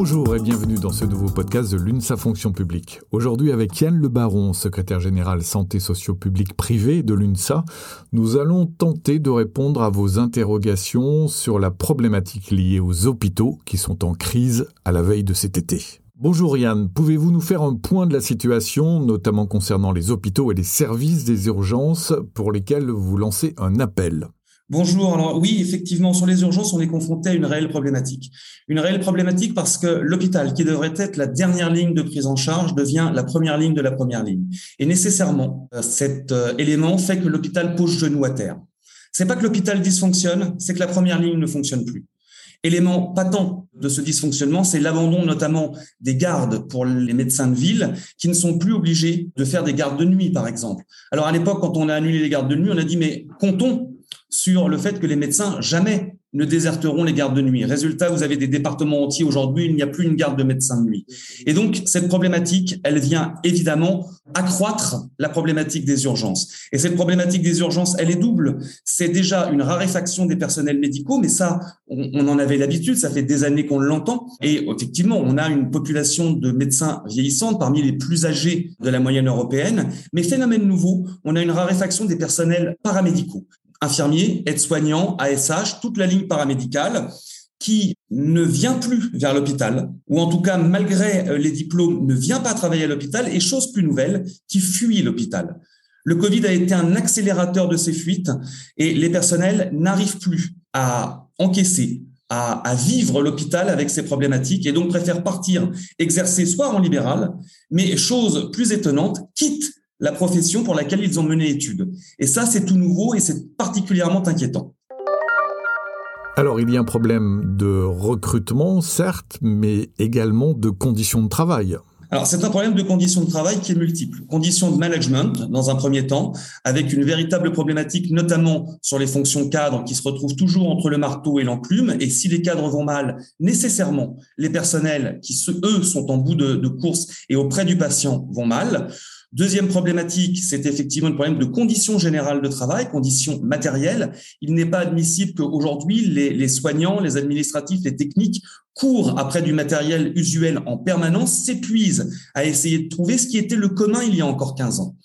Bonjour et bienvenue dans ce nouveau podcast de l'UNSA Fonction publique. Aujourd'hui avec Yann Le Baron, secrétaire général santé socio-publique privée de l'UNSA, nous allons tenter de répondre à vos interrogations sur la problématique liée aux hôpitaux qui sont en crise à la veille de cet été. Bonjour Yann, pouvez-vous nous faire un point de la situation, notamment concernant les hôpitaux et les services des urgences pour lesquels vous lancez un appel? Bonjour. Alors oui, effectivement, sur les urgences, on est confronté à une réelle problématique. Une réelle problématique parce que l'hôpital, qui devrait être la dernière ligne de prise en charge, devient la première ligne de la première ligne. Et nécessairement, euh, cet euh, élément fait que l'hôpital pose genou à terre. C'est pas que l'hôpital dysfonctionne, c'est que la première ligne ne fonctionne plus. Élément patent de ce dysfonctionnement, c'est l'abandon notamment des gardes pour les médecins de ville qui ne sont plus obligés de faire des gardes de nuit, par exemple. Alors à l'époque, quand on a annulé les gardes de nuit, on a dit mais comptons sur le fait que les médecins jamais ne déserteront les gardes de nuit. Résultat, vous avez des départements entiers aujourd'hui, il n'y a plus une garde de médecins de nuit. Et donc, cette problématique, elle vient évidemment accroître la problématique des urgences. Et cette problématique des urgences, elle est double. C'est déjà une raréfaction des personnels médicaux, mais ça, on, en avait l'habitude, ça fait des années qu'on l'entend. Et effectivement, on a une population de médecins vieillissante parmi les plus âgés de la moyenne européenne. Mais phénomène nouveau, on a une raréfaction des personnels paramédicaux infirmiers, aides-soignants, ASH, toute la ligne paramédicale qui ne vient plus vers l'hôpital, ou en tout cas, malgré euh, les diplômes, ne vient pas travailler à l'hôpital, et chose plus nouvelle, qui fuit l'hôpital. Le Covid a été un accélérateur de ces fuites, et les personnels n'arrivent plus à encaisser, à, à vivre l'hôpital avec ces problématiques, et donc préfèrent partir exercer soit en libéral, mais chose plus étonnante, quitte la profession pour laquelle ils ont mené études. Et ça, c'est tout nouveau et c'est particulièrement inquiétant. Alors, il y a un problème de recrutement, certes, mais également de conditions de travail. Alors, c'est un problème de conditions de travail qui est multiple. Conditions de management, dans un premier temps, avec une véritable problématique, notamment sur les fonctions cadres, qui se retrouvent toujours entre le marteau et l'enclume. Et si les cadres vont mal, nécessairement, les personnels qui, eux, sont en bout de, de course et auprès du patient vont mal. Deuxième problématique, c'est effectivement le problème de conditions générales de travail, conditions matérielles. Il n'est pas admissible qu'aujourd'hui, les, les soignants, les administratifs, les techniques courent après du matériel usuel en permanence, s'épuisent à essayer de trouver ce qui était le commun il y a encore 15 ans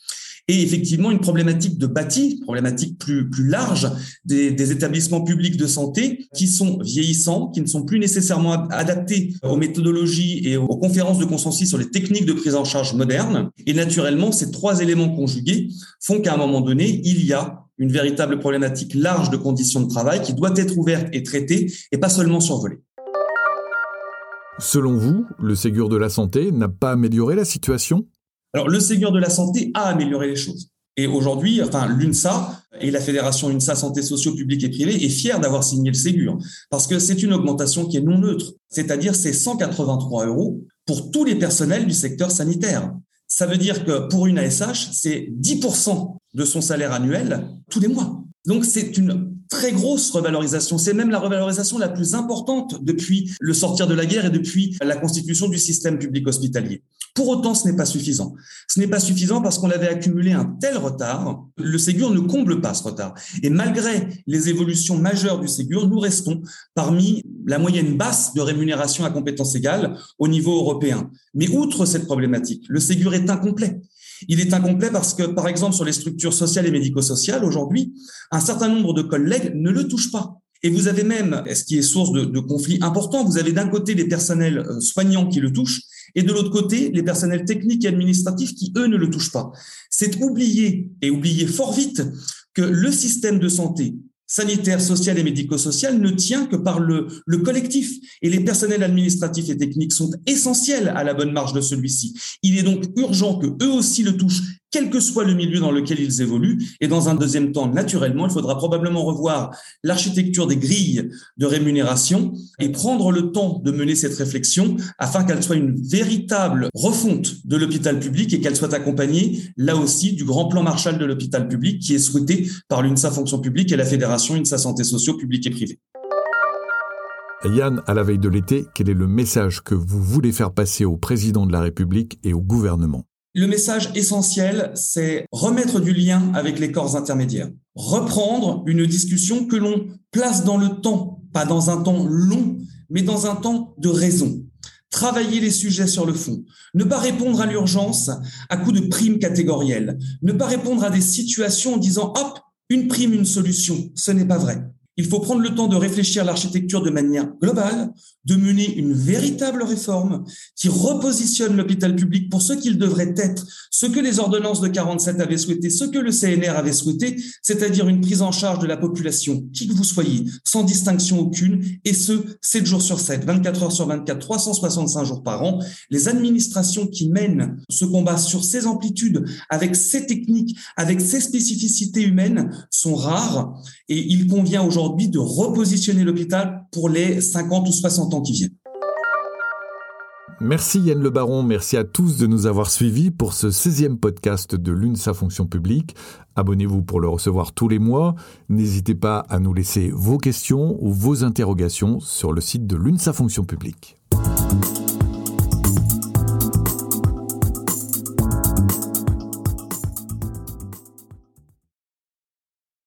et effectivement une problématique de bâti, problématique plus, plus large des, des, établissements publics de santé qui sont vieillissants, qui ne sont plus nécessairement adaptés aux méthodologies et aux conférences de consensus sur les techniques de prise en charge modernes. Et naturellement, ces trois éléments conjugués font qu'à un moment donné, il y a une véritable problématique large de conditions de travail qui doit être ouverte et traitée et pas seulement survolée. Selon vous, le Ségur de la santé n'a pas amélioré la situation? Alors, le Ségur de la santé a amélioré les choses. Et aujourd'hui, enfin, l'UNSA et la Fédération UNSA Santé Sociaux Publics et Privés est fière d'avoir signé le Ségur parce que c'est une augmentation qui est non neutre. C'est-à-dire, c'est 183 euros pour tous les personnels du secteur sanitaire. Ça veut dire que pour une ASH, c'est 10% de son salaire annuel tous les mois. Donc, c'est une très grosse revalorisation. C'est même la revalorisation la plus importante depuis le sortir de la guerre et depuis la constitution du système public hospitalier. Pour autant, ce n'est pas suffisant. Ce n'est pas suffisant parce qu'on avait accumulé un tel retard. Le Ségur ne comble pas ce retard. Et malgré les évolutions majeures du Ségur, nous restons parmi la moyenne basse de rémunération à compétences égales au niveau européen. Mais outre cette problématique, le Ségur est incomplet. Il est incomplet parce que, par exemple, sur les structures sociales et médico-sociales, aujourd'hui, un certain nombre de collègues ne le touchent pas. Et vous avez même, ce qui est source de, de conflits importants, vous avez d'un côté les personnels euh, soignants qui le touchent et de l'autre côté les personnels techniques et administratifs qui, eux, ne le touchent pas. C'est oublier et oublier fort vite que le système de santé sanitaire, social et médico-social ne tient que par le, le, collectif. Et les personnels administratifs et techniques sont essentiels à la bonne marche de celui-ci. Il est donc urgent que eux aussi le touchent quel que soit le milieu dans lequel ils évoluent. Et dans un deuxième temps, naturellement, il faudra probablement revoir l'architecture des grilles de rémunération et prendre le temps de mener cette réflexion afin qu'elle soit une véritable refonte de l'hôpital public et qu'elle soit accompagnée, là aussi, du grand plan Marshall de l'hôpital public qui est souhaité par l'UNSA Fonction publique et la Fédération UNSA Santé Sociaux publics et privés. Yann, à la veille de l'été, quel est le message que vous voulez faire passer au président de la République et au gouvernement? Le message essentiel, c'est remettre du lien avec les corps intermédiaires, reprendre une discussion que l'on place dans le temps, pas dans un temps long, mais dans un temps de raison. travailler les sujets sur le fond, ne pas répondre à l'urgence à coup de primes catégorielles, ne pas répondre à des situations en disant hop, une prime, une solution. Ce n'est pas vrai. Il faut prendre le temps de réfléchir l'architecture de manière globale, de mener une véritable réforme qui repositionne l'hôpital public pour ce qu'il devrait être, ce que les ordonnances de 47 avaient souhaité, ce que le CNR avait souhaité, c'est-à-dire une prise en charge de la population, qui que vous soyez, sans distinction aucune, et ce, 7 jours sur 7, 24 heures sur 24, 365 jours par an. Les administrations qui mènent ce combat sur ces amplitudes, avec ces techniques, avec ces spécificités humaines, sont rares, et il convient aujourd'hui aujourd'hui de repositionner l'hôpital pour les 50 ou 60 ans qui viennent. Merci Yann Le Baron, merci à tous de nous avoir suivis pour ce 16e podcast de l'UNSA Fonction publique. Abonnez-vous pour le recevoir tous les mois. N'hésitez pas à nous laisser vos questions ou vos interrogations sur le site de l'UNSA Fonction publique.